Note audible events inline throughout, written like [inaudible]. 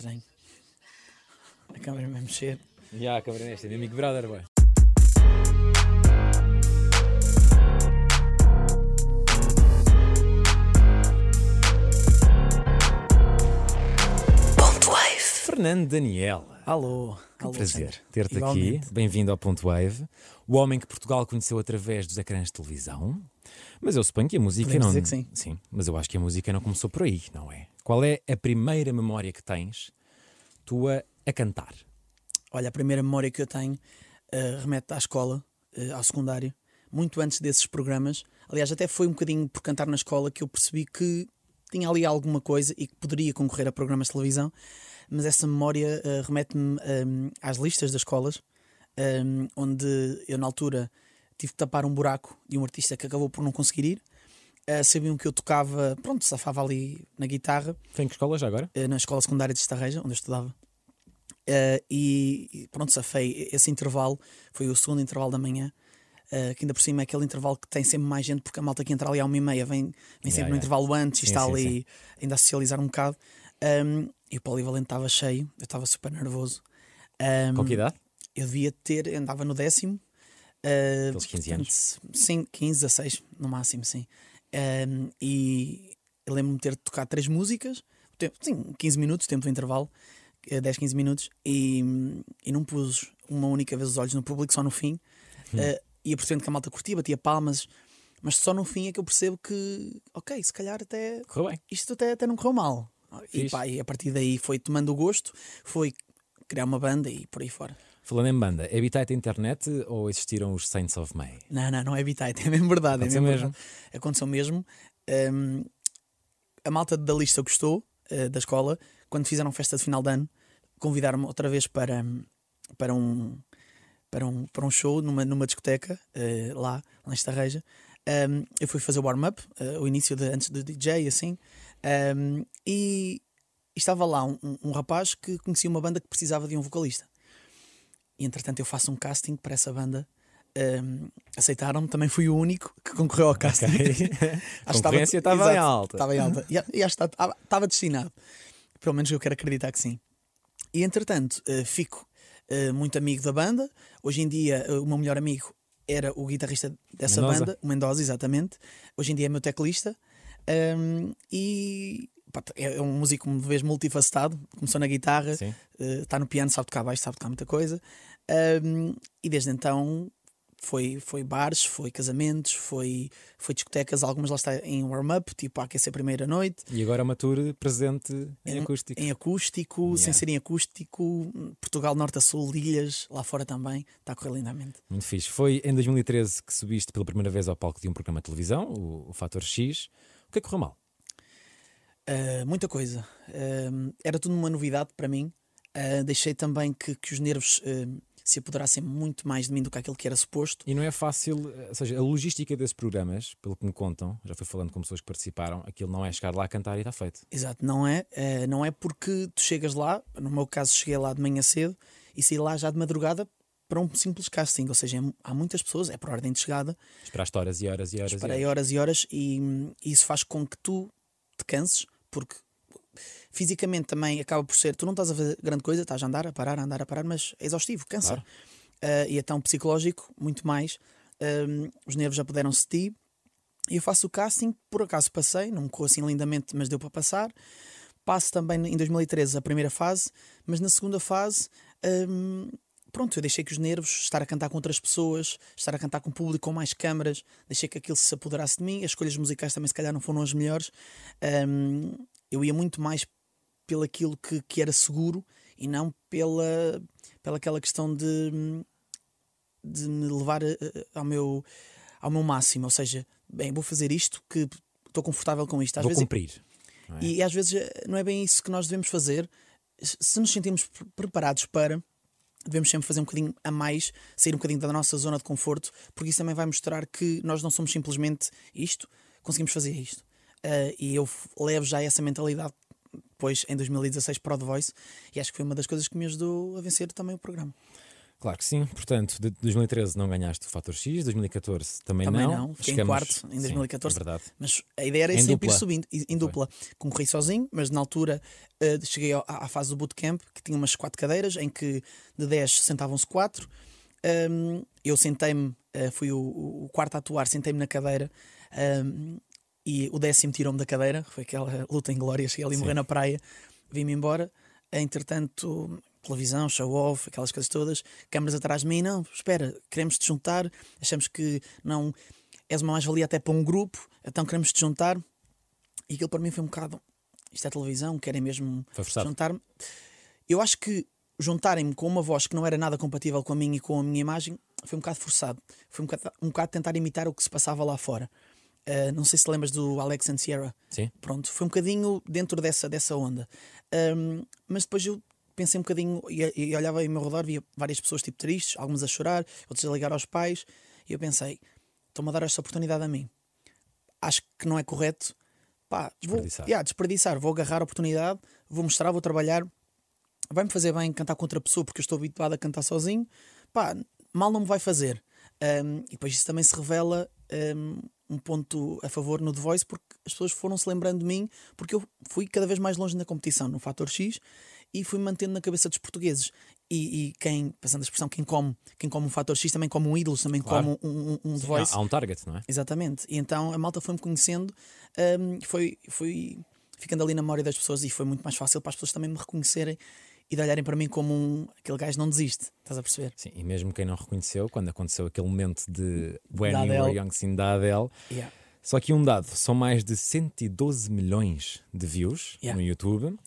estranho. A câmera vai mexer. Já, a câmera nesta, meu Big Brother, boy. Fernando Daniel. Alô. Que Alô, prazer ter-te aqui. Bem-vindo ao Ponto Wave. O homem que Portugal conheceu através dos ecrãs de televisão. Mas eu suponho que a música Podemos não. dizer que sim. mas eu acho que a música não começou por aí, não é? Qual é a primeira memória que tens tua a cantar? Olha, a primeira memória que eu tenho eh, remete à escola, eh, ao secundário, muito antes desses programas. Aliás, até foi um bocadinho por cantar na escola que eu percebi que tinha ali alguma coisa e que poderia concorrer a programas de televisão. Mas essa memória eh, remete-me eh, às listas das escolas, eh, onde eu, na altura, tive que tapar um buraco de um artista que acabou por não conseguir ir. Eh, sabiam que eu tocava, pronto, safava ali na guitarra. Foi em que escola já agora? eh, na escola secundária de Estarreja, onde eu estudava. Eh, e e pronto, safei esse intervalo, foi o segundo intervalo da manhã, eh, que ainda por cima é aquele intervalo que tem sempre mais gente, porque a malta que entra ali à uma e meia vem, vem sempre Yeah, no intervalo antes e Sim, está sim, ali ainda a socializar um bocado. Um, e o polivalente estava cheio, eu estava super nervoso. Um, Com que idade? eu devia ter, andava no décimo. Uh, Aqueles 15 anos. Sim, 15, 16 no máximo, sim. Um, e lembro-me de ter tocado três músicas, tempo, sim, 15 minutos, tempo do intervalo, eh, 10, 15 minutos, e, e não pus uma única vez os olhos no público, só no fim. Uh, ia percebendo que a malta curtia, batia palmas, mas só no fim é que eu percebo que, ok, se calhar até Correu bem. isto até, até não correu mal. E, pá, e a partir daí foi tomando o gosto, foi criar uma banda e por aí fora. Falando em banda, é habitat internet ou existiram os Saints of May? Não, não, não é habitat, é mesmo verdade. Aconteceu é mesmo, mesmo? verdade. Aconteceu mesmo. Um, a malta da lista gostou uh, da escola. Quando fizeram festa de final de ano, convidaram-me outra vez para, para, um, para, um, para um show numa, numa discoteca uh, lá, lá em Estarreja. Um, eu fui fazer o warm-up, uh, o início de, antes do DJ, assim, um, e, e estava lá um- um rapaz que conhecia uma banda que precisava de um vocalista. E entretanto eu faço um casting para essa banda. Um, aceitaram-me, também fui o único que concorreu ao casting. [laughs] A concorrência estava em alta. Estava em alta. E, e acho que estava, estava destinado. Pelo menos eu quero acreditar que sim. E entretanto, eh, fico eh, muito amigo da banda. Hoje em dia, eh, o meu melhor amigo era o guitarrista dessa Mendoza. banda, o Mendoza, exatamente. Hoje em dia é meu teclista. Um, e pá, é um músico, uma vez multifacetado. Começou na guitarra, está no piano, sabe tocar baixo, sabe tocar muita coisa. Um, e desde então foi, foi bares, foi casamentos, foi, foi discotecas, algumas lá está em warm-up, tipo a aquecer a primeira noite, E agora uma tour presente em Em- acústico. em acústico, Yeah. sem ser em acústico, Portugal, Norte a Sul, Ilhas, lá fora também, está a correr lindamente. Muito fixe. Foi em 2013 que subiste pela primeira vez ao palco de um programa de televisão, o, o Fator X. O que é que correu mal? Uh, muita coisa. Uh, era tudo uma novidade para mim. Uh, deixei também que, que os nervos se apoderassem muito mais de mim do que aquilo que era suposto. E não é fácil, ou seja, a logística desses programas, pelo que me contam, já fui falando com pessoas que participaram, aquilo não é chegar lá a cantar e está feito. Exato, não é? Uh, não é porque tu chegas lá, no meu caso cheguei lá de manhã cedo e saí lá já de madrugada para um simples casting, ou seja, é- há muitas pessoas, é por ordem de chegada, Esperaste horas e horas e horas. Esperei e horas. horas e horas e hum, isso faz com que tu te canses, porque fisicamente também acaba por ser, tu não estás a fazer grande coisa, estás a andar, a parar, a andar, a parar, mas é exaustivo, cansa. Claro. Ah, e então psicológico, muito mais. Os nervos já puderam ti. E eu faço o casting, por acaso passei, não me correu assim lindamente, mas deu para passar. Passo também em 2013 a primeira fase, mas na segunda fase, hum, pronto, eu deixei que os nervos, estar a cantar com outras pessoas, estar a cantar com o público, com mais câmaras, deixei que aquilo se apoderasse de mim. As escolhas musicais também, se calhar, não foram as melhores. Hum, eu ia muito mais pelo aquilo que, que era seguro e não pela, pela aquela questão de, de me levar eh, eh, ao meu, ao meu máximo. Ou seja, bem, vou fazer isto que estou confortável com isto. Às Vou vezes cumprir. é? e às vezes eh, não é bem isso que nós devemos fazer. Se nos sentimos pre- preparados para, devemos sempre fazer um bocadinho a mais, sair um bocadinho da nossa zona de conforto, porque isso também vai mostrar que nós não somos simplesmente isto, conseguimos fazer isto. Eh, e eu levo já essa mentalidade depois em 2016 para o The Voice e acho que foi uma das coisas que me ajudou a vencer também o programa. Claro que sim. Portanto, de 2013 não ganhaste o Fator X, 2014 também, Também não. não, fiquei em Chegamos- quarto em Sim, 2014. é verdade. Mas a ideia era Em sempre dupla. ir subindo, em em dupla. Concorri sozinho, mas na altura eh, cheguei à, à fase do bootcamp, que tinha umas quatro cadeiras, em que de 10 sentavam-se quatro. Um, eu sentei-me, eh, fui o, o quarto a atuar, sentei-me na cadeira um, e o décimo tirou-me da cadeira. Foi aquela luta em glória, cheguei ali a morrer na praia, vim-me embora. Entretanto, televisão, show-off, aquelas coisas todas, câmaras atrás de mim, não, espera, queremos te juntar, achamos que não és uma mais-valia até para um grupo, então queremos te juntar. E aquilo para mim foi um bocado, isto é televisão, querem mesmo juntar-me. Eu acho que juntarem-me com uma voz que não era nada compatível com a minha e com a minha imagem foi um bocado forçado. Foi um bocado, um bocado tentar imitar o que se passava lá fora. Uh, não sei se lembras do Alex and Sierra. Sim. Pronto, foi um bocadinho dentro dessa, dessa onda. Um, mas depois eu pensei um bocadinho e, e olhava ao meu redor, via várias pessoas tipo tristes, algumas a chorar, outras a ligar aos pais, e eu pensei: estão-me a dar esta oportunidade a mim. Acho que não é correto. Pá, vou Desperdiçar. yeah, desperdiçar, vou agarrar a oportunidade, vou mostrar, vou trabalhar. Vai-me fazer bem cantar com outra pessoa porque eu estou habituado a cantar sozinho. Pá, mal não me vai fazer. Um, e depois isso também se revela um, um ponto a favor no The Voice porque as pessoas foram se lembrando de mim porque eu fui cada vez mais longe na competição, no Fator X, e fui mantendo na cabeça dos portugueses. E, e quem, passando a expressão, quem come, quem come um Fator X também come um ídolo, também Claro. come um, um, um The Sim, Voice. há, há um target, não é? Exatamente. E então a malta foi-me conhecendo, um, foi, foi ficando ali na memória das pessoas e foi muito mais fácil para as pessoas também me reconhecerem e de olharem para mim como um aquele gajo não desiste. Estás a perceber? Sim, e mesmo quem não reconheceu, quando aconteceu aquele momento de When Da You Were. Young Sim da Adele, Yeah. só que um dado, são mais de 112 milhões de views Yeah. no YouTube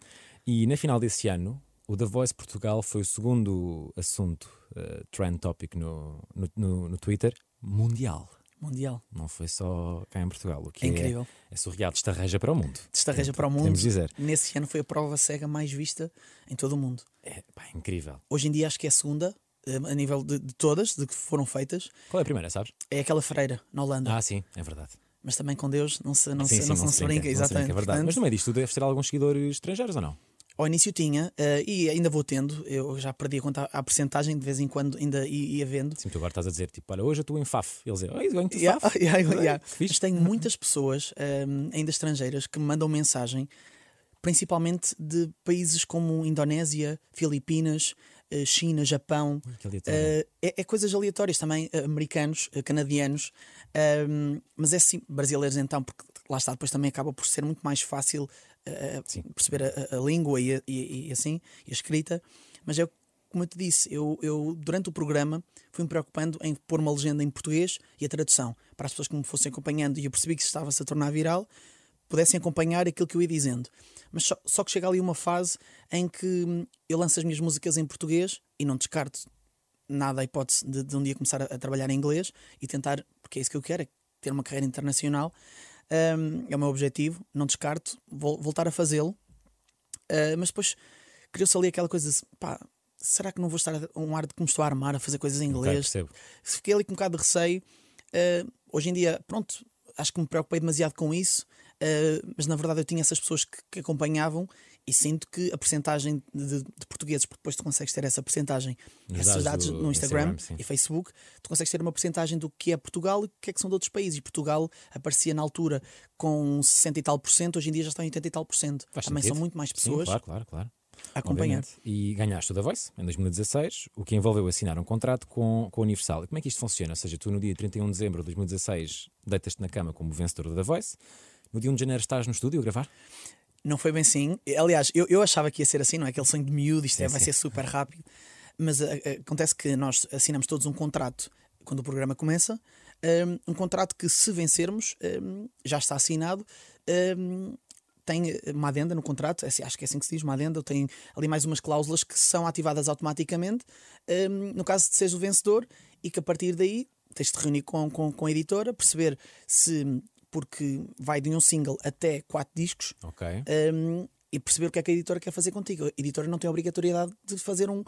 e na final desse ano o The Voice Portugal foi o segundo assunto eh, trend topic no, no, no, no Twitter mundial. Mundial. Não foi só cá em Portugal, o que É incrível. é, é surreal, destarreja para o mundo. Destarreja para o mundo. Podemos dizer. Nesse ano foi a prova cega mais vista em todo o mundo. É, pá, incrível. Hoje em dia acho que é a segunda, eh, a nível de, de todas, de que foram feitas. Qual é a primeira, sabes? É aquela freira, na Holanda. Ah, sim, é verdade. Mas também com Deus não se, não sim, se, sim, não, se- não se brinca, não exatamente. é verdade. Portanto, Mas no meio disto tu deves ter alguns seguidores estrangeiros ou não? Ao início tinha, eh, e ainda vou tendo, eu já perdi a conta à porcentagem, de vez em quando ainda ia vendo. Sim, tu agora estás a dizer, tipo, olha, hoje eu estou em FAF. Eles dizem, going to Yeah, FAF. [laughs] yeah, Olha, yeah. fixe. Mas tenho muitas pessoas, ehm, ainda estrangeiras, que me mandam mensagem, principalmente de países como Indonésia, Filipinas, eh, China, Japão. Eh, é, é coisas aleatórias também, americanos, canadianos, ehm, mas é sim, brasileiros então, porque lá está, depois também acaba por ser muito mais fácil perceber a, a- língua e, a- e- e assim, e a escrita, mas é como eu te disse, eu, eu durante o programa fui-me preocupando em pôr uma legenda em português e a tradução, para as pessoas que me fossem acompanhando e eu percebi que estava-se a tornar viral, pudessem acompanhar aquilo que eu ia dizendo. Mas só, só que chega ali uma fase em que hum, eu lanço as minhas músicas em português e não descarto nada a hipótese de, de um dia começar a, a trabalhar em inglês e tentar, porque é isso que eu quero, é ter uma carreira internacional. Hum, é o meu objetivo, não descarto, vou voltar a fazê-lo. Uh, mas depois criou-se ali aquela coisa de pá, será que não vou estar a um ar de que me estou a armar a fazer coisas em inglês? percebo. Fiquei ali com um bocado de receio. Uh, hoje em dia, pronto, acho que me preocupei demasiado com isso, uh, mas na verdade eu tinha essas pessoas que, que acompanhavam e sinto que a percentagem de, de portugueses, porque depois tu consegues ter essa percentagem, Nos esses dados dados do no Instagram, Instagram, sim. e Facebook, tu consegues ter uma percentagem do que é Portugal e o que é que são de outros países. Portugal aparecia na altura com 60 e tal por cento, hoje em dia já está em 80 e tal por cento. Faz Também sentido. são muito mais Sim, pessoas claro, claro, claro. a acompanhar. Obviamente. E ganhaste o The Voice em 2016, o que envolveu assinar um contrato com, com a Universal. E como é que isto funciona? Ou seja, tu no dia 31 de dezembro de 2016 deitas-te na cama como vencedor do The Voice, no dia 1 de janeiro estás no estúdio a gravar? Não foi bem assim. Aliás, eu, eu achava que ia ser assim, não é? Aquele sonho de miúdo, isto é, vai ser super rápido. Mas a- a- acontece que nós assinamos todos um contrato quando o programa começa, um, um contrato que, se vencermos, um, já está assinado. um, tem uma adenda no contrato, é assim, acho que é assim que se diz, uma adenda, tem ali mais umas cláusulas que são ativadas automaticamente no caso de seres o vencedor e que a partir daí tens de reunir com, com, com a editora, perceber se, porque vai de um single até quatro discos, Ok. um, e perceber o que é que a editora quer fazer contigo. A editora não tem a obrigatoriedade de fazer um,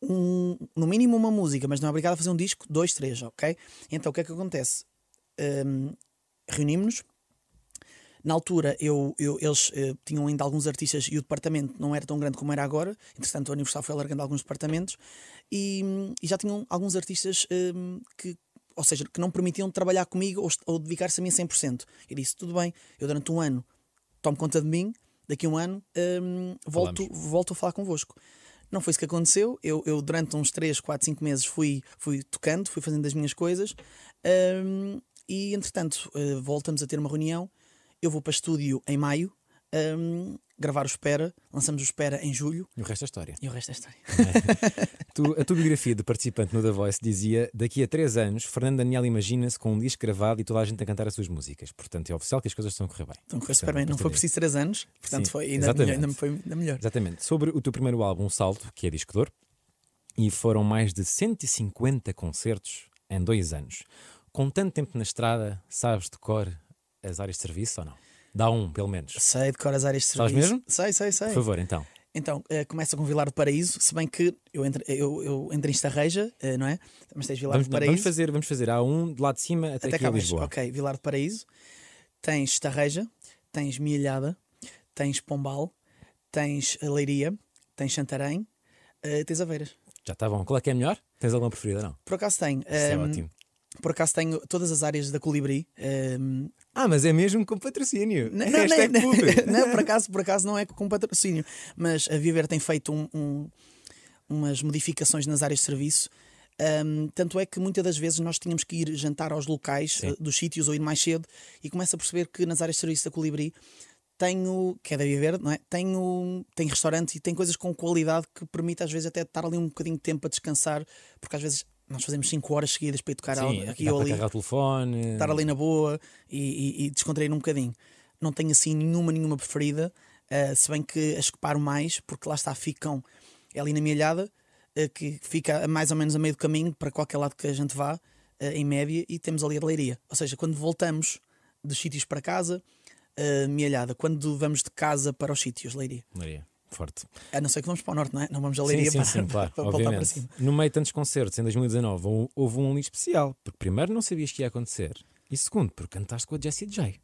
um no mínimo uma música, mas não é obrigada a fazer um disco, dois, três, ok? Então o que é que acontece? Um, Reunimos-nos, Na altura, eu, eu- eles eh, tinham ainda alguns artistas e o departamento não era tão grande como era agora. Entretanto, a Universal foi alargando alguns departamentos e, e já tinham alguns artistas eh, que, ou seja, que não permitiam trabalhar comigo ou, ou dedicar-se a mim 100%. Eu disse: tudo bem, eu durante um ano tomo conta de mim, daqui a um ano hum, volto, volto a falar convosco. Não foi isso que aconteceu. Eu, eu durante uns 3, 4, 5 meses fui, fui tocando, fui fazendo as minhas coisas hum, e entretanto eh, voltamos a ter uma reunião. Eu vou para estúdio em maio hum, gravar o Espera, lançamos o Espera em julho E o resto é história. e o resto é história. [laughs] Tu- a tua biografia de participante no The Voice dizia: daqui a três anos, Fernando Daniel imagina-se com um disco gravado e toda a gente a cantar as suas músicas. Portanto, é oficial que as coisas estão a correr bem. Então correu super Portanto, bem. Não a foi preciso 3 anos, portanto Sim, foi ainda melhor, ainda foi ainda melhor. Exatamente. Sobre o teu primeiro álbum, Salto, que é disco de ouro, e foram mais de 150 concertos em dois anos. Com tanto tempo na estrada, sabes de cor as áreas de serviço ou não? Dá um, pelo menos. Sei decorar as áreas de Sabes serviço. mesmo? Sei, sei, sei. Por favor, então. Então, eh, começa com Vilar do Paraíso, se bem que eu entrei, eu, eu entrei em Estarreja, eh, não é? Mas tens Vilar Vamos, do Paraíso. vamos fazer, vamos fazer. Há um de lá de cima até, até aqui cá a. Lisboa. Ok, Vilar do Paraíso. Tens Estarreja, tens Milhada, tens Pombal, tens Leiria, tens Santarém, eh, tens Aveiras. Já está bom. Qual é que é melhor? Tens alguma preferida, não? Por acaso tenho. Isso é ehm, ótimo. Por acaso tenho todas as áreas da Colibri. ehm, Ah, mas é mesmo com patrocínio. Não, [laughs] não, Hashtag não, [laughs] não, por acaso, por acaso não é com patrocínio, mas a Viver tem feito um- um- umas modificações nas áreas de serviço. Ahm, tanto é que muitas das vezes nós tínhamos que ir jantar aos locais eh, dos sítios ou ir mais cedo e começa a perceber que nas áreas de serviço da Colibri tenho, que é da Viver, não é? Tenho, tem restaurante e tem coisas com qualidade que permite às vezes até estar ali um bocadinho de tempo a descansar, porque às vezes nós fazemos 5 horas seguidas para ir tocar Sim, aqui dá ou ali o telefone. estar ali na boa e, e- e descontrair um bocadinho. Não tenho assim nenhuma, nenhuma preferida, eh, se bem que as que paro mais, porque lá está, ficam é ali na milhada, eh, que fica mais ou menos a meio do caminho para qualquer lado que a gente vá, eh, em média, e temos ali a leiria. Ou seja, quando voltamos dos sítios para casa, uh, milhada. Quando vamos de casa para os sítios, leiria. Maria, forte. A não ser que vamos para o norte, não é? Não vamos a Sim, leiria sim, para, sim, claro, [laughs] para voltar para cima. No meio de tantos concertos, em 2019, hou- houve um ali especial, porque primeiro não sabias que ia acontecer, e segundo, porque cantaste com a Jessie J.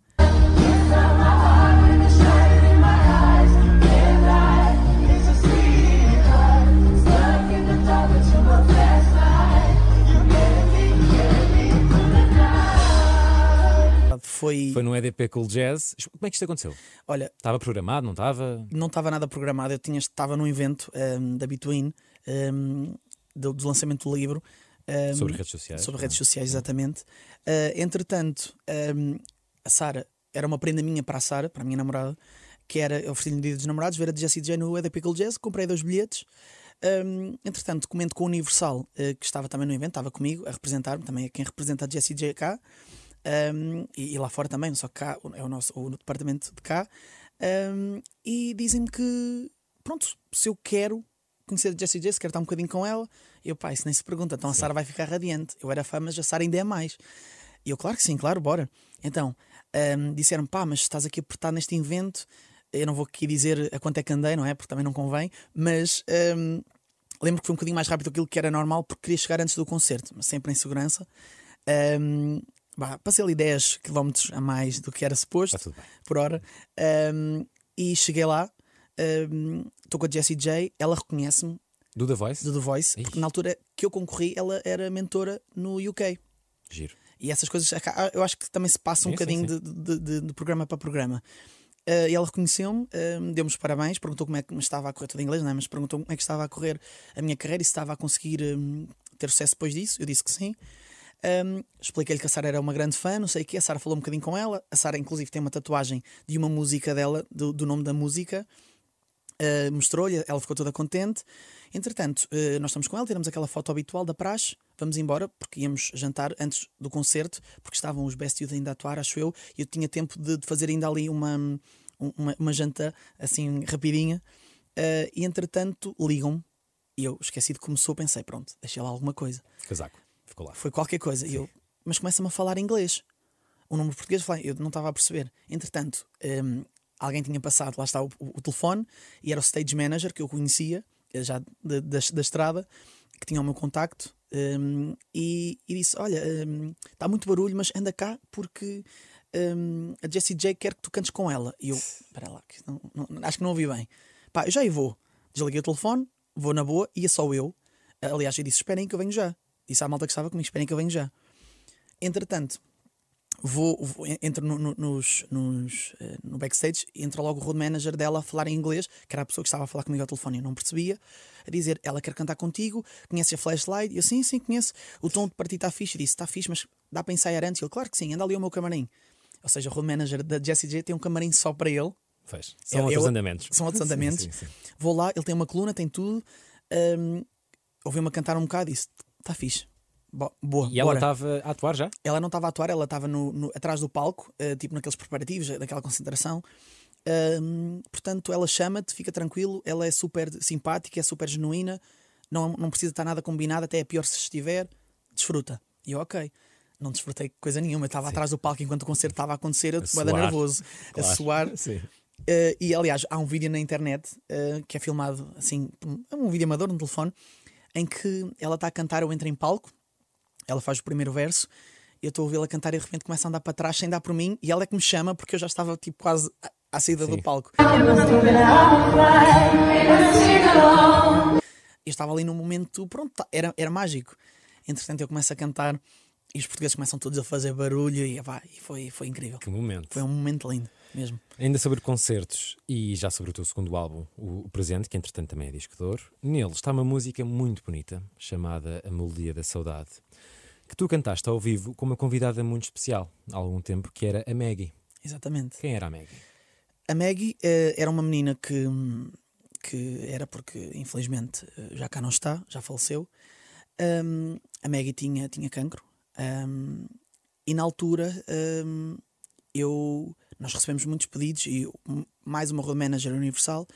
Foi, Foi no EDP Cool Jazz. Como é que isto aconteceu? olha, Estava programado, não estava? não estava nada programado. Eu tinha, estava num evento um, da Between um, do, do lançamento do livro um, Sobre redes sociais. sobre é? redes sociais, exatamente. Uh, entretanto, um, a Sara era uma prenda minha para a Sara, para a minha namorada, que era eu ofereci-lhe no dia dos namorados, ver a Jessie J no EDP Cool Jazz, comprei dois bilhetes. Um, entretanto, comento com o Universal, uh, que estava também no evento, estava comigo a representar-me, também é quem representa a Jessie J cá. Um, e, e lá fora também, só que cá é o nosso o departamento de cá. Um, e dizem-me que, pronto, se eu quero conhecer a Jessie J, se quero estar um bocadinho com ela, eu, pá, isso nem se pergunta. Então a Sara vai ficar radiante. Eu era fã, mas a Sara ainda é mais. E eu, claro que sim, claro, bora. Então, um, disseram pá, mas estás aqui apertado neste evento. Eu não vou aqui dizer a quanto é que andei, não é? Porque também não convém, mas. um, Lembro que foi um bocadinho mais rápido do que era normal porque queria chegar antes do concerto, mas sempre em segurança. Um, bah, passei ali 10 km a mais do que era suposto bem. por hora. Um, e cheguei lá, estou com a Jessie J, ela reconhece-me Do The Voice? do The Voice, Ixi. porque na altura que eu concorri, ela era mentora no UK. Giro. E essas coisas aca- eu acho que também se passa um Sim, bocadinho sim. De, de- de- de programa para programa. Uh, e ela reconheceu-me, uh, deu-me os parabéns, perguntou como é que me estava a correr, tudo em inglês, não é? mas perguntou como é que estava a correr a minha carreira e se estava a conseguir um, ter sucesso depois disso. Eu disse que sim. Um, Expliquei-lhe que a Sara era uma grande fã, não sei o quê. A Sara falou um bocadinho com ela. A Sara, inclusive, tem uma tatuagem de uma música dela, do, do nome da música. Uh, Mostrou-lhe, ela ficou toda contente. Entretanto, uh, nós estamos com ela, tiramos aquela foto habitual da praxe, vamos embora, porque íamos jantar antes do concerto, porque estavam os Best Youth ainda a atuar, acho eu, e eu tinha tempo de, de fazer ainda ali uma, uma, uma janta assim rapidinha. Uh, e entretanto, ligam-me, e eu esqueci de começou, pensei, pronto, deixei lá alguma coisa Casaco. Ficou lá. foi qualquer coisa. Eu, mas começa-me a falar inglês. O número português, eu não estava a perceber. Entretanto, hum, alguém tinha passado, lá está o, o- telefone, e era o stage manager que eu conhecia, eh, já da, da, da estrada, que tinha o meu contacto, hum, e, e disse: Olha, hum, está muito barulho, mas anda cá porque hum, a Jessie J quer que tu cantes com ela. E eu, [laughs] espera lá, que não, não, acho que não ouvi bem. Pá, eu já aí vou. Desliguei o telefone, vou na boa, ia só eu. Aliás, eu disse: esperem que eu venho já. Disse à malta que estava comigo: esperem que eu venho já. Entretanto, vou, vou entro no, no, nos, nos, uh, no backstage entra logo o road manager dela a falar em inglês, que era a pessoa que estava a falar comigo ao telefone e eu não percebia, a dizer: Ela quer cantar contigo, conhece a flashlight? E eu, sim, sim, conheço. O tom de partida está fixe. E disse: Está fixe, mas dá para ensaiar antes? E ele, claro que sim, anda ali ao meu camarim. Ou seja, o road manager da Jessie J tem um camarim só para ele. Faz. São eu, outros eu, andamentos. São outros [laughs] andamentos. sim, sim, sim. Vou lá, ele tem uma coluna, tem tudo. Um, Ouvi-me cantar um bocado e disse: Está fixe boa, e ela estava a atuar já? Ela não estava a atuar, ela estava no, no, atrás do palco, uh, tipo naqueles preparativos, daquela concentração. Uh, portanto, ela chama-te, fica tranquilo, ela é super simpática, é super genuína, não, não precisa estar nada combinado, até é pior se estiver, desfruta. E eu, ok. Não desfrutei coisa nenhuma, estava atrás do palco enquanto o concerto estava a acontecer, eu estava nervoso, claro. a suar. [laughs] Sim. Uh, e aliás, há um vídeo na internet que é filmado assim, um vídeo amador no telefone, em que ela está a cantar, eu entro em palco ela faz o primeiro verso, eu estou a ouvi-la cantar e de repente começa a andar para trás sem dar por mim e ela é que me chama porque eu já estava tipo quase à saída Sim. do palco. Eu estava ali num momento, pronto, tá, era, era mágico. Entretanto, eu começo a cantar e os portugueses começam todos a fazer barulho e, vai, e foi, foi incrível. Que momento. Foi um momento lindo, mesmo. Ainda sobre concertos e já sobre o teu segundo álbum, o, Presente, que entretanto também é disco de ouro, nele está uma música muito bonita chamada A Melodia da Saudade que tu cantaste ao vivo com uma convidada muito especial há algum tempo, que era a Maggie. Exatamente. Quem era a Maggie? A Maggie uh, era uma menina que, que era porque, infelizmente, uh, já cá não está, já faleceu. Um, a Maggie tinha, tinha cancro. Um, e na altura um, eu, nós recebemos muitos pedidos e mais uma road manager universal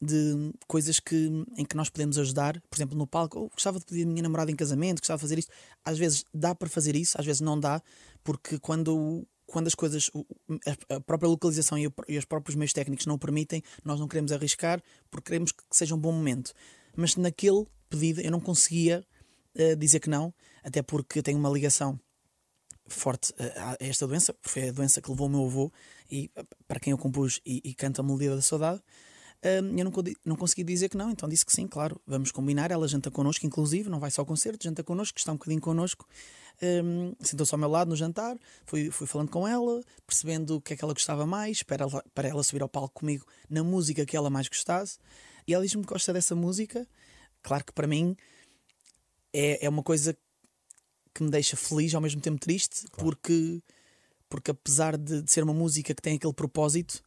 de coisas que, em que nós podemos ajudar, por exemplo, no palco, oh, gostava de pedir a minha namorada em casamento, gostava de fazer isto. Às vezes dá para fazer isso, às vezes não dá, porque quando, quando as coisas, a própria localização e, os próprios meios técnicos não o permitem, nós não queremos arriscar porque queremos que seja um bom momento. Mas naquele pedido eu não conseguia uh, dizer que não, até porque tenho uma ligação forte a esta doença, foi a doença que levou o meu avô e para quem eu compus e, e canto a melodia da saudade. Um, eu não, não consegui dizer que não, então disse que sim, claro, vamos combinar. Ela janta connosco, inclusive, não vai só ao concerto, janta connosco, está um bocadinho connosco. Um, Sentou-se ao meu lado no jantar, fui, fui falando com ela, percebendo o que é que ela gostava mais, para ela, para ela subir ao palco comigo na música que ela mais gostasse. E ela diz-me que gosta dessa música. Claro que para mim é, é uma coisa que me deixa feliz, ao mesmo tempo triste, claro. porque, porque apesar de, de ser uma música que tem aquele propósito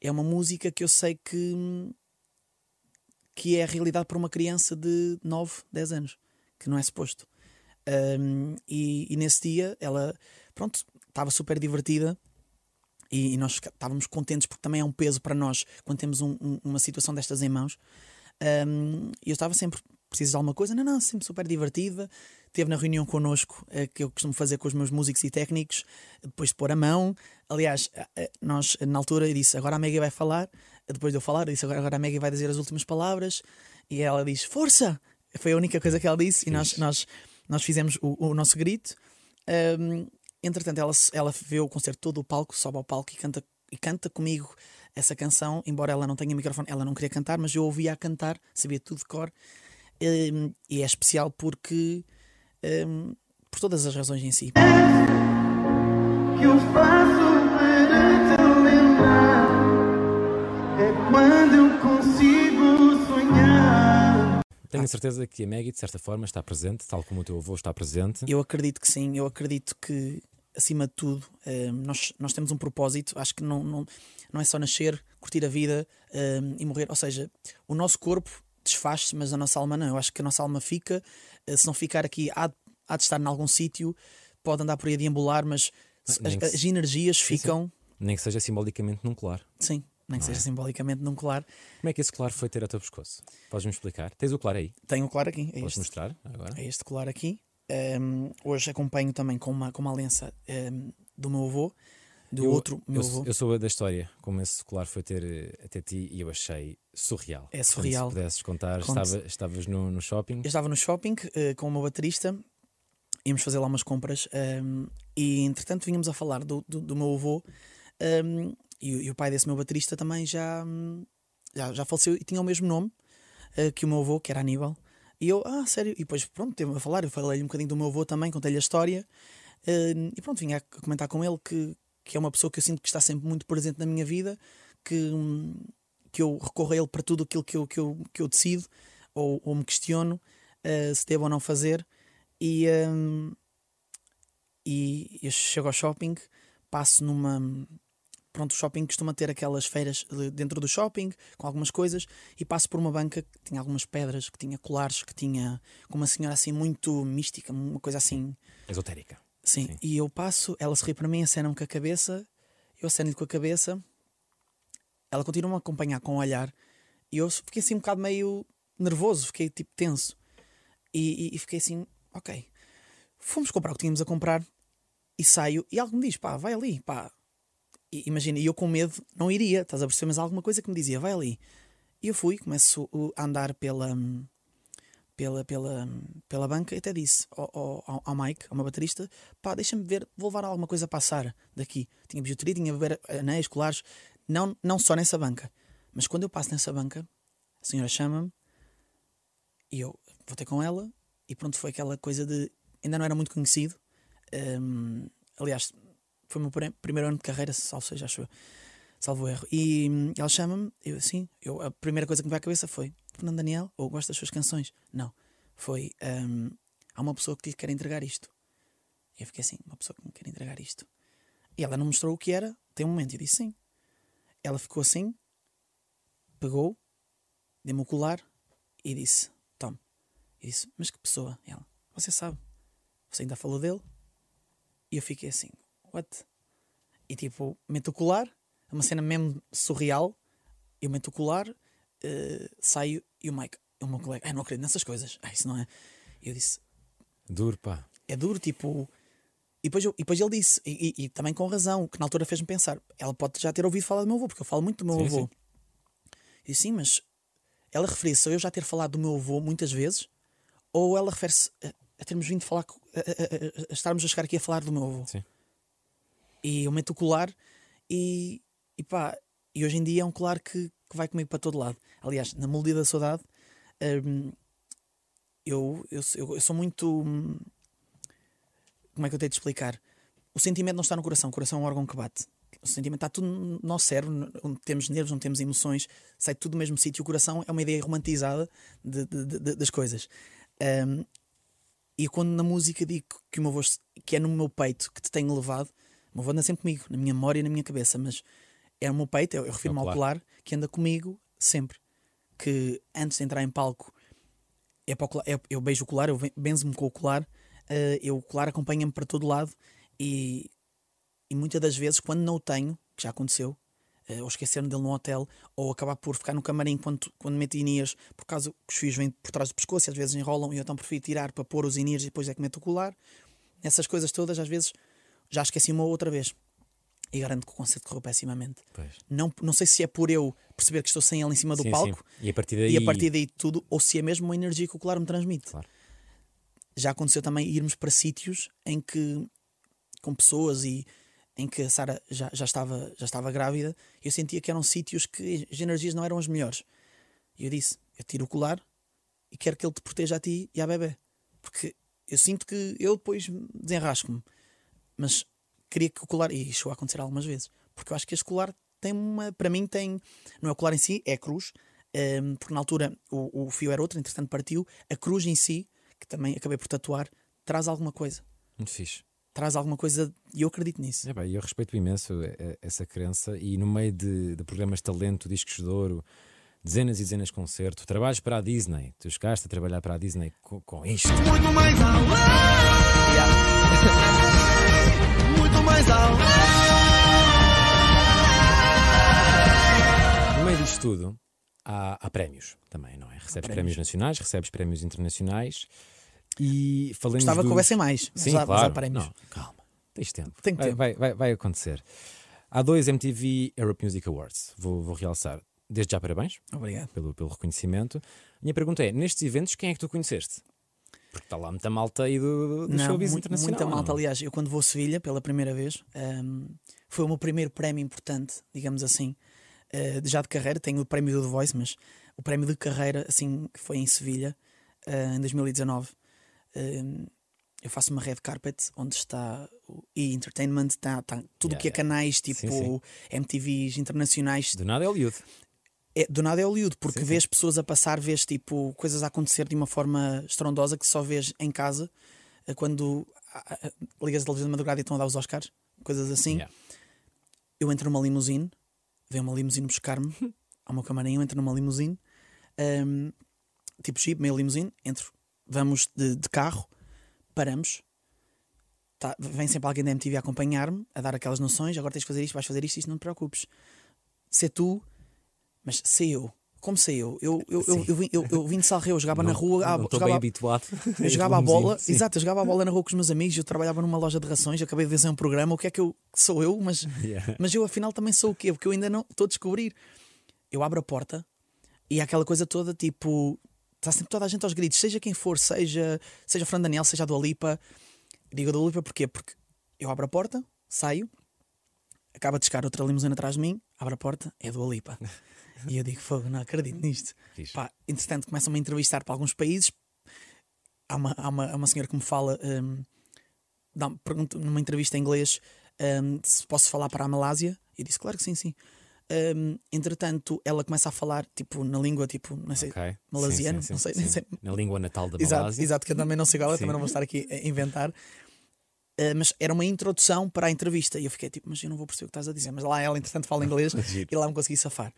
é uma música que eu sei que, que é a realidade para uma criança de 9, 10 anos, que não é suposto. Um, e, e, nesse dia ela, pronto, estava super divertida e, e, nós estávamos contentes porque também é um peso para nós quando temos um, um, uma situação destas em mãos. E eu estava sempre, precisas de alguma coisa? Não, não, sempre super divertida. Teve na reunião connosco, eh, que eu costumo fazer com os meus músicos e técnicos, depois de pôr a mão. Aliás, eh, eh, nós, na altura, eu disse: agora a Maggie vai falar. Depois de eu falar, eu disse: agora, agora a Maggie vai dizer as últimas palavras. E ela diz: Força! Foi a única coisa que ela disse. E nós, nós, nós fizemos o, o nosso grito. Um, entretanto, ela, ela vê o concerto todo, o palco, sobe ao palco e canta, e canta comigo essa canção. Embora ela não tenha microfone, ela não queria cantar, mas eu ouvia a cantar, sabia tudo de cor. Um, e é especial porque. Um, por todas as razões em si. Que eu faço para te lembrar é quando eu consigo sonhar. Tenho a certeza que a Maggie, de certa forma, está presente, tal como o teu avô está presente. Eu acredito que sim, eu acredito que, acima de tudo, nós, nós temos um propósito. Acho que não, não, não é só nascer, curtir a vida e morrer. Ou seja, o nosso corpo desfaz-se, mas a nossa alma não. Eu acho que a nossa alma fica, eh, se não ficar aqui, há, há de estar em algum sítio, pode andar por aí a deambular, mas as, as, energias ficam. Nem que seja simbolicamente num colar. Sim, nem que seja é? simbolicamente num colar. Como é que esse colar foi ter ao teu pescoço? Podes-me explicar? Tens o colar aí? Tenho o colar aqui. É Podes este. mostrar agora? É este colar aqui. Um, hoje acompanho também com uma, com uma aliança um, do meu avô do eu, outro meu eu, eu, sou da história, como esse colar foi ter eh, até ti e eu achei surreal. É surreal. se pudesses contar, estava, estavas no, no, shopping? Eu estava no shopping uh, com uma baterista íamos fazer lá umas compras um, e entretanto vínhamos a falar do, do, do meu avô um, e, e, o pai desse meu baterista também já, já, já faleceu e tinha o mesmo nome uh, que o meu avô, que era Aníbal. E eu, ah, sério? E depois, pronto, teve a falar. Eu falei-lhe um bocadinho do meu avô também, contei-lhe a história. Uh, e pronto, vinha a comentar com ele que, que é uma pessoa que eu sinto que está sempre muito presente na minha vida, que, que eu recorro a ele para tudo aquilo que eu, que eu, que eu decido ou, ou me questiono uh, se devo ou não fazer. E, um, e eu chego ao shopping, passo numa. Pronto, o shopping costuma ter aquelas feiras dentro do shopping com algumas coisas e passo por uma banca que tinha algumas pedras, que tinha colares, que tinha com uma senhora assim muito mística, uma coisa assim. Esotérica. Sim, Sim. e eu passo, ela se ri para mim, acena-me com a cabeça, eu aceno-lhe com a cabeça, ela continua-me a acompanhar com o olhar e eu fiquei assim um bocado meio nervoso, fiquei tipo tenso. E, e, e, fiquei assim, ok. Fomos comprar o que tínhamos a comprar e saio e algo me diz, pá, vai ali, pá. E, imagina, e eu com medo não iria, estás a perceber, mas alguma coisa que me dizia, vai ali. E eu fui, começo a andar pela, pela, pela, pela banca e até disse ao, ao, ao Mike, ao meu baterista, pá, deixa-me ver, vou levar alguma coisa a passar daqui. Tinha bijuteria, tinha anéis, colares, não, não só nessa banca. Mas quando eu passo nessa banca, a senhora chama-me e eu vou ter com ela e pronto, foi aquela coisa de. Ainda não era muito conhecido. Um, aliás, foi o meu primeiro ano de carreira, salvo seja, acho eu. Salvo erro. E hum, ela chama-me, eu assim, eu, a primeira coisa que me veio à cabeça foi: Fernando Daniel, ou gosto das suas canções? Não. Foi: um, há uma pessoa que lhe quer entregar isto. E eu fiquei assim: uma pessoa que me quer entregar isto. E ela não mostrou o que era, tem um momento, e disse sim. Ela ficou assim, pegou, deu-me o colar e disse: e disse: Mas que pessoa? Ela: Você sabe, você ainda falou dele? E eu fiquei assim: What? E tipo, meto o colar, é uma cena mesmo surreal. Eu meto o colar, uh, saio e o Mike, o meu colega, ah, não acredito nessas coisas. Ah, isso não é. E eu disse: Duro, pá. É duro, tipo. E depois, eu, e depois ele disse, e, e, e, também com razão, que na altura fez-me pensar: ela pode já ter ouvido falar do meu avô, porque eu falo muito do meu sim, avô. Sim. E sim, mas ela referia-se a eu já ter falado do meu avô muitas vezes ou ela refere-se a, a, termos vindo falar, a, a, a, estarmos a chegar aqui a falar do meu avô. Sim. E eu meto o colar e, e pá, e hoje em dia é um colar que, que vai comigo para todo lado. Aliás, na Melodia da Saudade, hum, eu, eu, eu, sou muito. Hum, como é que eu tenho de explicar? O sentimento não está no coração, o coração é um órgão que bate. O sentimento está tudo no nosso cérebro, onde temos nervos, onde temos emoções, sai tudo do mesmo sítio. O coração é uma ideia romantizada de, de, de, das coisas. Um, e quando na música digo que o meu que é no meu peito que te tenho levado, o meu avô anda sempre comigo, na minha memória e na minha cabeça, mas é o meu peito, eu, eu refiro-me ao colar, que anda comigo sempre. Que antes de entrar em palco, é para o colar, é, eu beijo o colar, eu benzo-me com o colar, uh, eu, o colar acompanha-me para todo lado e, e muitas das vezes, quando não o tenho, que já aconteceu, uh, ou esquecer-me dele no hotel, ou acabar por ficar no camarim quando, quando meto inias, por causa que os fios vêm por trás do pescoço e às vezes enrolam e eu então prefiro tirar para pôr os inias e depois é que meto o colar. Essas coisas todas, às vezes, já esqueci uma ou outra vez. E garanto que o concerto correu pessimamente. Não, não sei se é por eu perceber que estou sem ele em cima do sim, palco sim. E, a partir daí... e a partir daí tudo, ou se é mesmo uma energia que o colar me transmite. Claro. Já aconteceu também irmos para sítios em que, com pessoas e em que a Sara já, já, estava, já estava grávida, eu sentia que eram sítios que as energias não eram as melhores. E eu disse: Eu tiro o colar e quero que ele te proteja a ti e à bebê. Porque eu sinto que eu depois desenrasco-me. Mas queria que o colar. E isso acontecer algumas vezes. Porque eu acho que este colar tem uma. Para mim, tem. Não é o colar em si, é a cruz. Um, ehm, porque na altura o, o fio era outro, entretanto partiu. A cruz em si, que também acabei por tatuar, traz alguma coisa. Muito fixe traz alguma coisa e eu acredito nisso. É bem, eu respeito imenso eh, eh, essa crença e no meio de, de programas de talento, discos de ouro, dezenas e dezenas de concertos, trabalhos para a Disney, tu chegaste a trabalhar para a Disney com, com isto. Muito mais além! Muito mais além! No meio disto tudo, há, há prémios também, não é? Recebes prémios. prémios nacionais, recebes prémios internacionais. E falamos Gostava dos... que houvessem mais. Sim, mas claro. Mas não, calma, tens tempo. Tenho vai, tempo. Vai, vai, vai, acontecer. Há dois MTV Europe Music Awards. Vou, vou realçar. Desde já, parabéns. Obrigado. Pelo, pelo reconhecimento. Minha pergunta é: nestes eventos, quem é que tu conheceste? Porque está lá muita malta aí do, do Não, showbiz muito- internacional. muita malta. Aliás, eu quando vou a Sevilha pela primeira vez, hum, foi o meu primeiro prémio importante, digamos assim, eh, já de carreira. Tenho o prémio do The Voice, mas o prémio de carreira, assim, que foi em Sevilha, eh, em 2019. Hum, eu faço uma red carpet onde está o E! Entertainment, está, está tudo o Yeah, que é canais, tipo Sim, sim. MTVs internacionais, Do nada é Hollywood. É, do nada é Hollywood, porque Sim, vês pessoas a passar, vês tipo coisas a acontecer de uma forma estrondosa que só vês em casa eh, quando ah, ah, ligas a televisão de madrugada e estão a dar os Oscars, coisas assim. Yeah. Eu entro numa limusine, vem uma limusine buscar-me [laughs] ao meu camarim, eu entro numa limusine, ehm, tipo Jeep, meio limusine, entro, vamos de, de carro, paramos. Tá, vem sempre alguém da MTV a acompanhar-me, a dar aquelas noções. Agora tens de fazer isto, vais fazer isto, isto não te preocupes. Se é tu, mas sei eu. Como sei eu? Eu, eu, eu, eu, vim, eu, eu vim de Salreu, eu jogava na Não- rua, ah, Não estou jogava, bem habituado. [laughs] eu jogava a bola, Sim. exato, eu jogava a bola na rua com os meus amigos, eu trabalhava numa loja de rações, eu acabei de vencer um programa, o que é que eu sou eu, mas, Yeah. mas eu afinal também sou o quê? Porque eu ainda não estou a descobrir. Eu abro a porta e há aquela coisa toda tipo. Está sempre toda a gente aos gritos, seja quem for, seja, seja o Fran Daniel, seja a Dua Lipa. Digo a Dua Lipa porquê? Porque eu abro a porta, saio, acaba de chegar outra limusina atrás de mim, abro a porta, é a Dua Lipa. [laughs] e eu digo, fogo, não acredito nisto. Fixe. Pá, entretanto, começam-me a entrevistar para alguns países. Há uma, há uma, há uma senhora que me fala, dá pergunta numa entrevista em inglês hum, se posso falar para a Malásia. Eu disse, claro que sim, sim. Hum, entretanto, ela começa a falar tipo na língua, tipo, não sei, Ok. malasiano, Sim, sim, não sei, sim, sei. Na língua natal da Exato, Malásia. exato, que eu também não sei qual é, também não vou estar aqui a inventar. Uh, mas era uma introdução para a entrevista e eu fiquei tipo, mas eu não vou perceber o que estás a dizer. Mas lá ela, entretanto, fala inglês [laughs] e lá me consegui safar.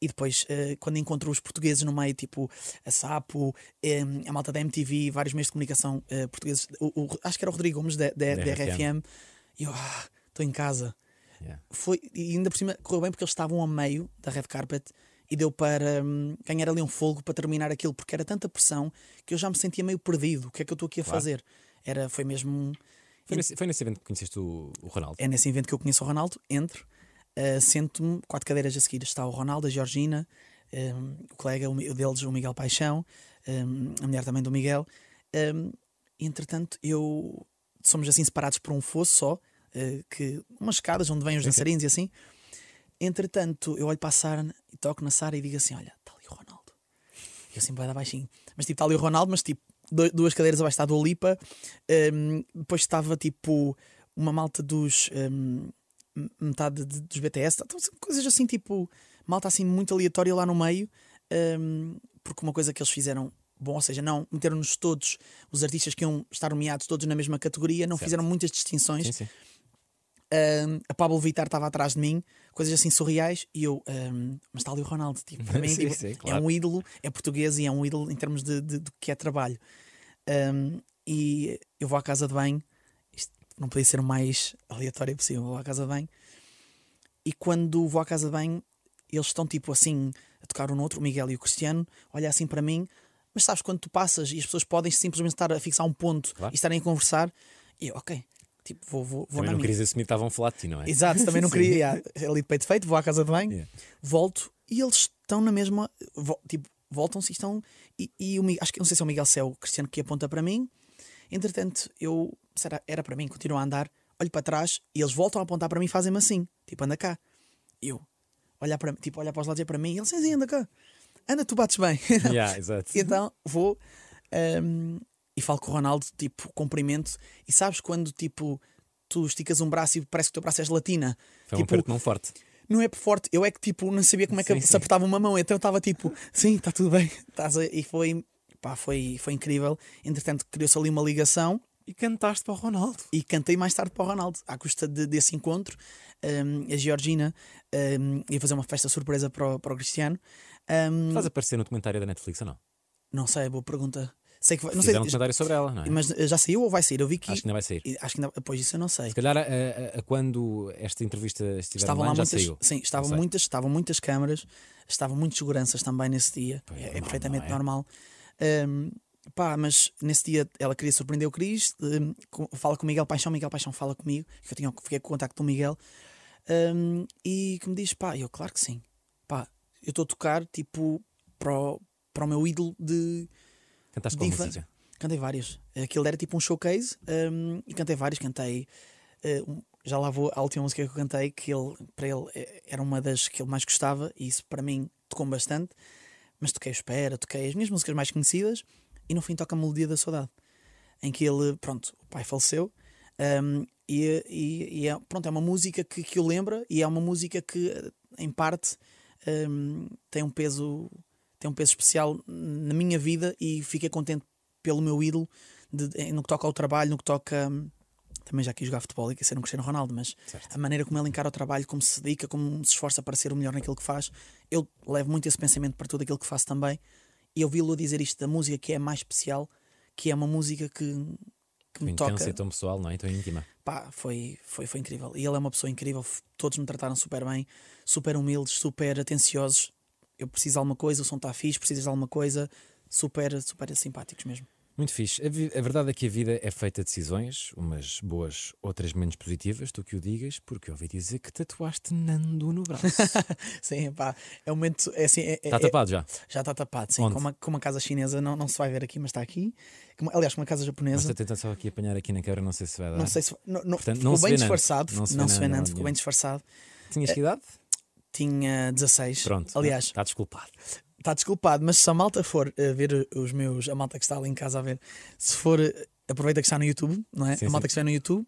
E depois, uh, quando encontro os portugueses no meio, tipo a Sapo, um, a malta da MTV, vários meios de comunicação uh, portugueses, o, o- acho que era o Rodrigo Gomes da, da, Da RFM. E eu, ah, estou em casa. Yeah. Foi, e ainda por cima correu bem porque eles estavam a meio da red carpet e deu para hum, ganhar ali um fogo para terminar aquilo, porque era tanta pressão que eu já me sentia meio perdido. O que é que eu estou aqui a Claro. fazer? Era, foi mesmo. um- Foi, nesse, foi nesse evento que conheceste o, o Ronaldo. É nesse evento que eu conheço o Ronaldo, entro, uh, sento-me, quatro cadeiras a seguir está o Ronaldo, a Georgina, um, o colega o deles, o Miguel Paixão, um, a mulher também do Miguel. Um, e, entretanto, eu somos assim separados por um fosso só, uh, que umas escadas onde vêm os dançarinos e assim. Entretanto, eu olho para a Sara e toco na Sara e digo assim: Olha, está ali o Ronaldo. E eu assim, vai dar baixinho. Mas tipo, está ali o Ronaldo, mas tipo, duas cadeiras abaixo está a Dua Lipa. Um, depois estava tipo uma malta dos. um, metade de- dos BTS, então, coisas assim tipo. Malta assim muito aleatória lá no meio. um, porque uma coisa que eles fizeram. Bom, ou seja, não meteram-nos todos os artistas que iam estar nomeados todos na mesma categoria, não Certo. fizeram muitas distinções. Sim, sim. Um, a Pablo Vittar estava atrás de mim, coisas assim surreais, e eu, um, mas está ali o Ronaldo. Tipo, para mim, [laughs] Sim, tipo, sim, é claro. um ídolo, é português e é um ídolo em termos de, de, do que é trabalho. Um, e eu vou à casa de banho, não podia ser o mais aleatório possível. Vou à casa de banho, e quando vou à casa de banho, eles estão tipo assim a tocar um no outro, o Miguel e o Cristiano, olha assim para mim, mas sabes quando tu passas e as pessoas podem simplesmente estar a fixar um ponto Claro. e estarem a conversar, e eu, ok, tipo, vou, vou, vou Também na não minha. querias assumir que estavam a falar de ti, não é? Exato, também não [laughs] queria. ali de peito feito, vou à casa de banho, Yeah. volto e eles estão na mesma. tipo, voltam-se e estão. E, e o, acho que não sei se é o Miguel é o Cristiano que aponta para mim. Entretanto, eu. Será, era para mim, continuo a andar, olho para trás e eles voltam a apontar para mim e fazem-me assim. Tipo, anda cá. E eu. Olhar para, tipo, olhar para os lados e para mim e eles, sim, anda cá. Anda, tu bates bem. [laughs] Yeah, exato. E então vou hum, e falo com o Ronaldo, tipo, cumprimento. E sabes quando, tipo, tu esticas um braço e parece que o teu braço é gelatina? Foi um tipo, aperto não forte. não é forte, eu é que, tipo, não sabia como é que Sim, se apertava uma mão. Então eu estava tipo, sim, está tudo bem. [laughs] E foi, pá, foi, foi incrível. Entretanto, criou-se ali uma ligação E cantaste para o Ronaldo. e cantei mais tarde para o Ronaldo, à custa de- desse encontro. hum, a Georgina hum, ia fazer uma festa surpresa para o, para o Cristiano. Hum, Faz aparecer no documentário da Netflix ou não? não sei, boa pergunta. Sei que vai, não sei, Fizeram um documentário sobre ela, não é? mas já saiu ou vai sair? Eu vi que Acho que ainda vai sair. Acho que ainda, pois isso eu não sei. Se calhar a, a- a quando esta entrevista estiver Estavam lá online, já muitas, saiu. sim, estavam sei. muitas, estavam muitas câmaras, estavam muitas seguranças também nesse dia. Pois, é, é normal, perfeitamente não é? normal. Hum, pá, mas nesse dia ela queria surpreender o Cris, com- fala com o Miguel Paixão, Miguel Paixão fala comigo, que eu tinha, fiquei com o contacto do Miguel, hum, e que me diz, pá, eu claro que sim, pá, eu estou a tocar tipo para o, para o meu ídolo de Cantaste de qual música? Cantei várias. Aquilo era tipo um showcase um, e cantei várias. Cantei. uh, um- já lá vou a última música que eu cantei, que ele, para ele eh, era uma das que ele mais gostava, e isso para mim tocou-me bastante. Mas toquei Espera, toquei as minhas músicas mais conhecidas, e no fim toca a Melodia da Saudade, em que ele, pronto, o pai faleceu, um, e, e- e é, pronto, é uma música que, que o lembra, e é uma música que, em parte, um, tem um peso tem um peso especial na minha vida e fiquei contente pelo meu ídolo de- no que toca ao trabalho, no que toca também já quis jogar futebol e quis ser um Cristiano Ronaldo, mas Certo. a maneira como ele encara o trabalho, como se dedica, como se esforça para ser o melhor naquilo que faz, eu levo muito esse pensamento para tudo aquilo que faço também. E eu vi-lo dizer isto da música que é mais especial, que é uma música que, que me Intensa toca e tão pessoal, não é? Tão íntima. pá, foi, foi, foi incrível. E ele é uma pessoa incrível, todos me trataram super bem, super humildes, super atenciosos. Eu preciso de alguma coisa, o som está fixe, precisas de alguma coisa, super, super simpáticos mesmo. Muito fixe. A, a verdade é que a vida é feita de decisões, umas boas, outras menos positivas, tu que o digas, porque eu ouvi dizer que tatuaste Nando no braço. [laughs] Sim, pá, é um momento, é assim, é- é- Está é- tapado já. já está tapado, sim, Onde? com uma, com uma casa chinesa, não, não se vai ver aqui, mas está aqui. Com- Aliás, com uma casa japonesa. estou tentando só aqui apanhar aqui na câmera, não sei se vai dar. Não sei se não, não, Portanto, ficou não bem disfarçado, Não se vê não se vê Nando, ficou bem disfarçado. Tinhas que idade? Tinha 16. Pronto. Aliás, Está desculpado. Está desculpado, mas se a malta for eh, ver os meus, a malta que está ali em casa a ver, se for, eh, aproveita que está no YouTube, não é? Sim, a malta sim. que está no YouTube,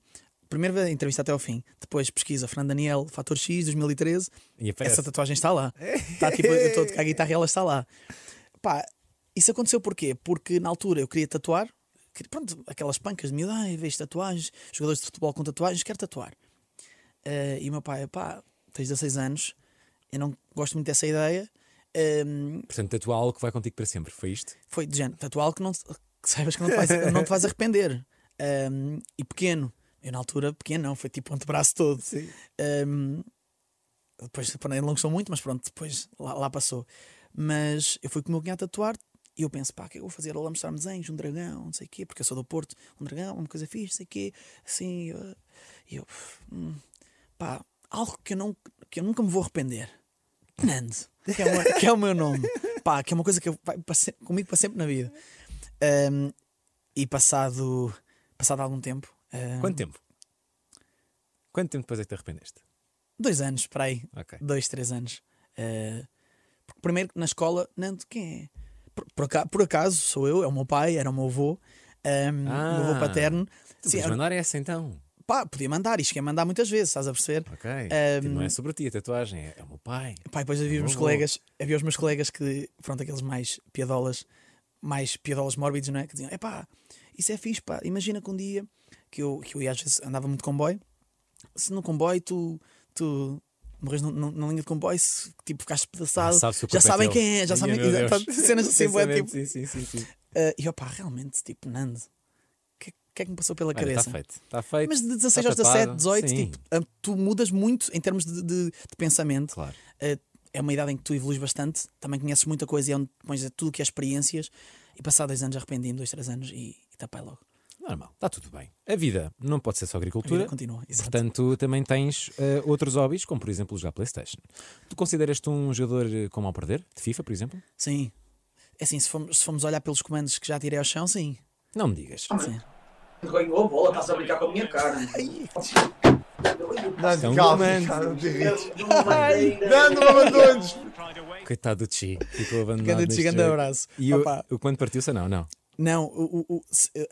primeiro vê a entrevista até ao fim, depois pesquisa Fran Daniel, Fator X 2013, E aparece. essa tatuagem está lá. Está tipo, eu estou a tocar [laughs] a guitarra e ela está lá. Pá, isso aconteceu porquê? Porque na altura eu queria tatuar, pronto, aquelas pancas de miúdo, ai, vejo tatuagens, jogadores de futebol com tatuagens, quero tatuar. Eh, e o meu pai, pá, tens 16 anos, eu não gosto muito dessa ideia. Ehm, Portanto, tatuar algo que vai contigo para sempre. Foi isto? foi de género, tatuar algo que, não, que saibas que não te vais, não te vais arrepender. Ehm, e pequeno, eu na altura, pequeno não, foi tipo o antebraço todo. Sim. Um, depois não gostou muito, mas pronto, depois lá, lá passou. Mas eu fui com o meu cunhado tatuar e eu penso, pá, o que é que eu vou fazer? Ele vai mostrar-me desenhos, um dragão, não sei o quê, porque eu sou do Porto, um dragão, uma coisa fixe, não sei o quê, assim. uh, E eu, hum, pá, algo que eu, não, que eu nunca me vou arrepender. Nando, que é, o meu- que é o meu nome, pá, que é uma coisa que eu- vai para comigo para sempre na vida. Um, e passado, passado algum tempo, um, Quanto tempo? Quanto tempo depois é que te arrependeste? dois anos, para aí, Ok. dois, três anos. Eh, porque primeiro na escola, Nando, quem é? Por, por acaso, por acaso sou eu, é o meu pai, era o meu avô, ehm, o meu avô Ah, paterno. Tu Sim, podes mandar essa então. Pá, podia mandar, isto quer mandar muitas vezes, estás a perceber? Ok. Um, não é sobre ti a tatuagem, é, é o meu pai. Pá, depois havia os meus colegas, havia os meus colegas que, pronto, aqueles mais piadolas, mais piadolas mórbidos, não é? Que diziam, é pá, isso é fixe, pá, imagina que um dia que eu, que eu ia, às vezes andava muito de comboio, se no comboio tu, tu morres na linha de comboio, se tipo ficaste pedaçado, Ah, sabe já é sabem quem é, já sabem [laughs] cenas assim, Pensamento, tipo, Sim, sim, sim. sim. Uh, e opá, realmente, tipo, Nando, o que, é que me passou pela Olha, cabeça? Está feito. Está feito. Mas de 16 Está aos 17, tapado. 18, Sim. tipo, uh, tu mudas muito em termos de, de- de pensamento. Claro. Uh, é uma idade em que tu evoluís bastante, também conheces muita coisa e é onde pões tudo que é experiências. E passado dois anos arrependi-me, dois, três anos e, e tapei logo. Normal. Está tudo bem. A vida não pode ser só A vida agricultura. continua. Exato. Portanto, também tens eh, outros hobbies, como por exemplo jogar Playstation. Tu consideras-te um jogador eh, com mal perder? De FIFA, por exemplo? Sim. É assim, se formos, se formos olhar pelos comandos que já tirei ao chão, sim. Não me digas. sim. Ganhou a bola, estás a brincar com a minha cara. Nando, um calma, cara, não abandones. Coitado do Chi. Ficou abandonado. Grande gigante jogo. abraço. E o, o comando partiu-se ou não? Não. Não, o, o,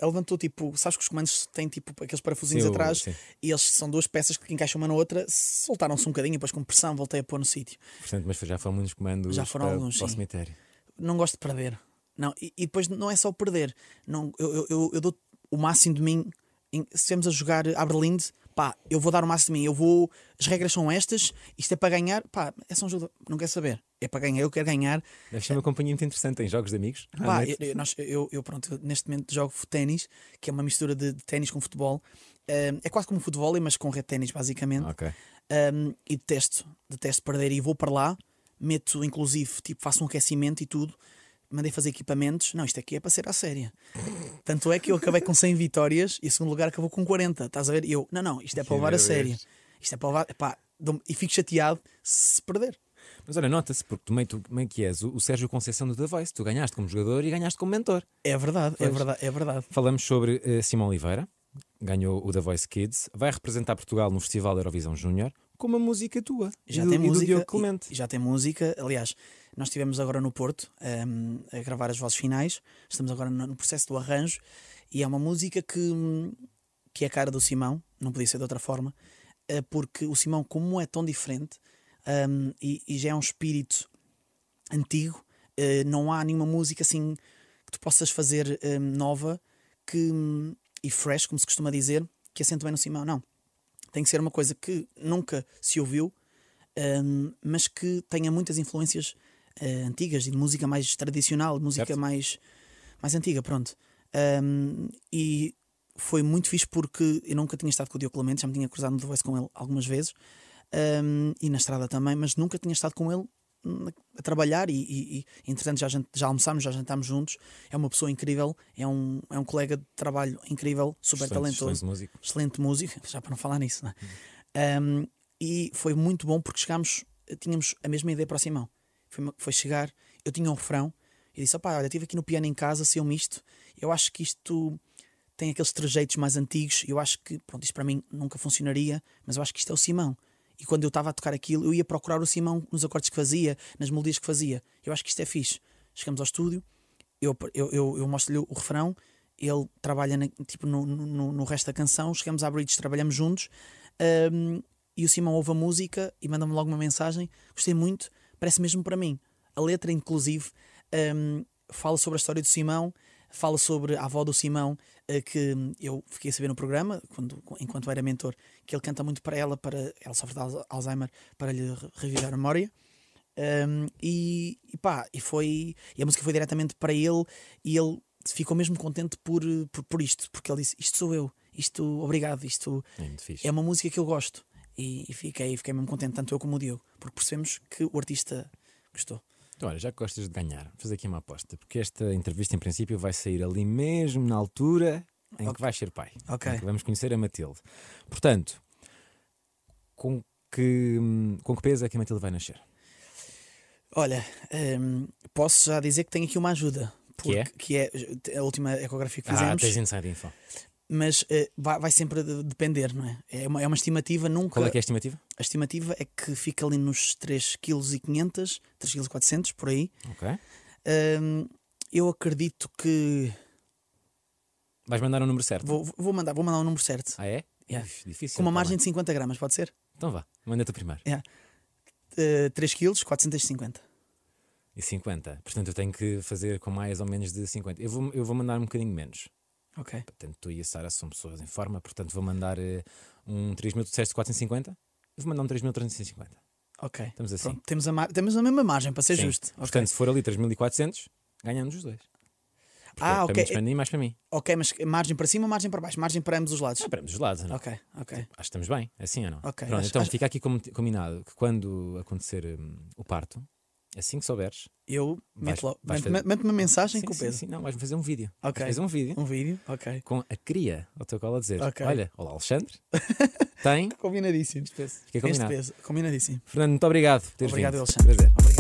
levantou tipo, sabes que os comandos têm tipo aqueles parafusinhos Sim, atrás sim. e eles são duas peças que encaixam uma na outra, soltaram-se um bocadinho, depois com pressão voltei a pôr no sítio. Portanto, mas já foram muitos comandos Já foram para, alguns, para o cemitério. Não gosto de perder. Não, e, e depois não é só perder. Não, eu, eu, eu, eu dou o máximo de mim. Em, se estivermos a jogar Aberlinde, pá, eu vou dar o máximo de mim. Eu vou. As regras são estas, isto é para ganhar, pá, é só um jogo. de- Não quer saber. É para ganhar, eu quero ganhar. Deve ser uma companhia muito interessante em jogos de amigos. Pá, eu, eu- nós- eu- eu, pronto, neste momento jogo ténis, que é uma mistura de, de ténis com futebol. Eh, é quase como futebol, mas com red ténis, basicamente. Ok. Um, e detesto, detesto perder e vou para lá, meto inclusive, tipo, faço um aquecimento e tudo, mandei fazer equipamentos. Não, isto aqui é para ser à séria. Tanto é que eu acabei com 100 vitórias e o segundo lugar acabou com 40. Estás a ver? E eu, não, não, isto é para levar a sério. Isto é para levar, pá, dou-me- e fico chateado se perder. Mas olha, nota-se, porque tu meio, tu meio que és o, o Sérgio Conceição do The Voice. Tu ganhaste como jogador e ganhaste como mentor. É verdade, é Pois. verdade, é verdade. Falamos sobre eh, Simão Oliveira, ganhou o The Voice Kids, vai representar Portugal no Festival Eurovisão Júnior com uma música tua. Já do, tem do música. Diogo Clemente. já tem música. Aliás, nós estivemos agora no Porto ehm, a gravar as vozes finais. Estamos agora no, processo do arranjo. E é uma música que, que é a cara do Simão, não podia ser de outra forma, eh, porque o Simão, como é tão diferente hum, e, e já é um espírito antigo, eh, não há nenhuma música assim que tu possas fazer hum, nova que, e fresh, como se costuma dizer, que assente bem no Simão. Não. Tem que ser uma coisa que nunca se ouviu, hum, mas que tenha muitas influências eh, antigas e de música mais tradicional, de música Certo. mais, mais antiga, pronto. Hum, e foi muito fixe porque eu nunca tinha estado com o Diogo Clemente, já me tinha cruzado no The Voice com ele algumas vezes hum, e na estrada também, mas nunca tinha estado com ele hum, a trabalhar e, e, e entretanto já, já almoçámos, já jantámos juntos. É uma pessoa incrível, é um, é um colega de trabalho incrível, super Excelente, talentoso excelente músico. excelente música, [laughs] já para não falar nisso, não é? Um, e foi muito bom porque chegámos, tínhamos a mesma ideia para o Simão. Foi, foi chegar, eu tinha um refrão e disse: opá, olha, estive aqui no piano em casa, saiu-me isto. Eu acho que isto tem aqueles trejeitos mais antigos. Eu acho que, pronto, isto para mim nunca funcionaria, mas eu acho que isto é o Simão. E quando eu estava a tocar aquilo, eu ia procurar o Simão nos acordes que fazia, nas melodias que fazia. Eu acho que isto é fixe. Chegamos ao estúdio, eu, eu, eu, eu mostro-lhe o refrão, ele trabalha na- tipo, no, no, no resto da canção, chegamos à bridge, trabalhamos juntos, hum, e o Simão ouve a música e manda-me logo uma mensagem, gostei muito, parece mesmo para mim. A letra, inclusive, hum, fala sobre a história do Simão, fala sobre a avó do Simão, eh, que eu fiquei a saber no programa, quando, enquanto era mentor, que ele canta muito para ela, para ela sofre de Alz- Alzheimer, para lhe re- reviver a memória. Um, e, e pá, e foi e a música foi diretamente para ele e ele ficou mesmo contente por, por, por isto, porque ele disse: Isto sou eu, isto, obrigado, isto É é uma música que eu gosto. E, e fiquei, fiquei mesmo contente, tanto eu como o Diogo, porque percebemos que o artista gostou. Então, olha, já que gostas de ganhar, vou fazer aqui uma aposta, porque esta entrevista em princípio vai sair ali mesmo na altura em que vais ser pai. Ok. Em que vamos conhecer a Matilde. Portanto, com que, com que peso é que a Matilde vai nascer? Olha, hum, posso já dizer que tenho aqui uma ajuda. Que é? porque- que é a última ecografia que Ah, fizemos, tens inside info. Mas eh, vai, vai sempre de- depender, não é? É uma, é uma estimativa, nunca. Qual é que é a estimativa? A estimativa é que fica ali nos 3,5 kg, 3,4 kg, por aí. Ok. Hum, eu acredito que. Vais mandar o número certo. Vou, vou, mandar, vou mandar o número certo. Ah, é? Yeah. Uf, difícil. Com uma tá margem de 50 gramas, pode ser? Então vá, manda-te primeiro. Uh, 3 kg, 450. E 50. Portanto, eu tenho que fazer com mais ou menos de 50. Eu vou, eu vou mandar um bocadinho menos. Ok. Portanto, tu e a Sara são pessoas em forma, portanto, vou mandar eh, um 3.000, tu disseste 450? Eu vou mandar um 3.350. Ok. Estamos assim. Pronto, temos, a temos a mesma margem, para ser Sim. justo. Portanto, se for ali 3.400, ganhamos os dois. Porque Ah, é ok. Para mim, para mim, mais para mim. ok, mas margem para cima ou margem para baixo? Margem para ambos os lados. Ah, para ambos os lados, não? Ok, ok. Acho que estamos bem, assim ou não? Ok, Pronto, acho- então acho- fica aqui com- combinado que quando acontecer hum, o parto, assim que souberes, Eu Vais- fazer- mete uma mensagem sim, com o sim, peso. sim, não, vais fazer um vídeo. Ok. Vais fazer um vídeo Um vídeo, ok. com a cria ao teu colo a dizer: Ok. Olha, olá Alexandre, [laughs] tem Combinadíssimo. este peso. Fica Este combinado. peso, combinadíssimo. Fernando, muito obrigado por teres Obrigado, vindo. Alexandre. Prazer. Obrigado.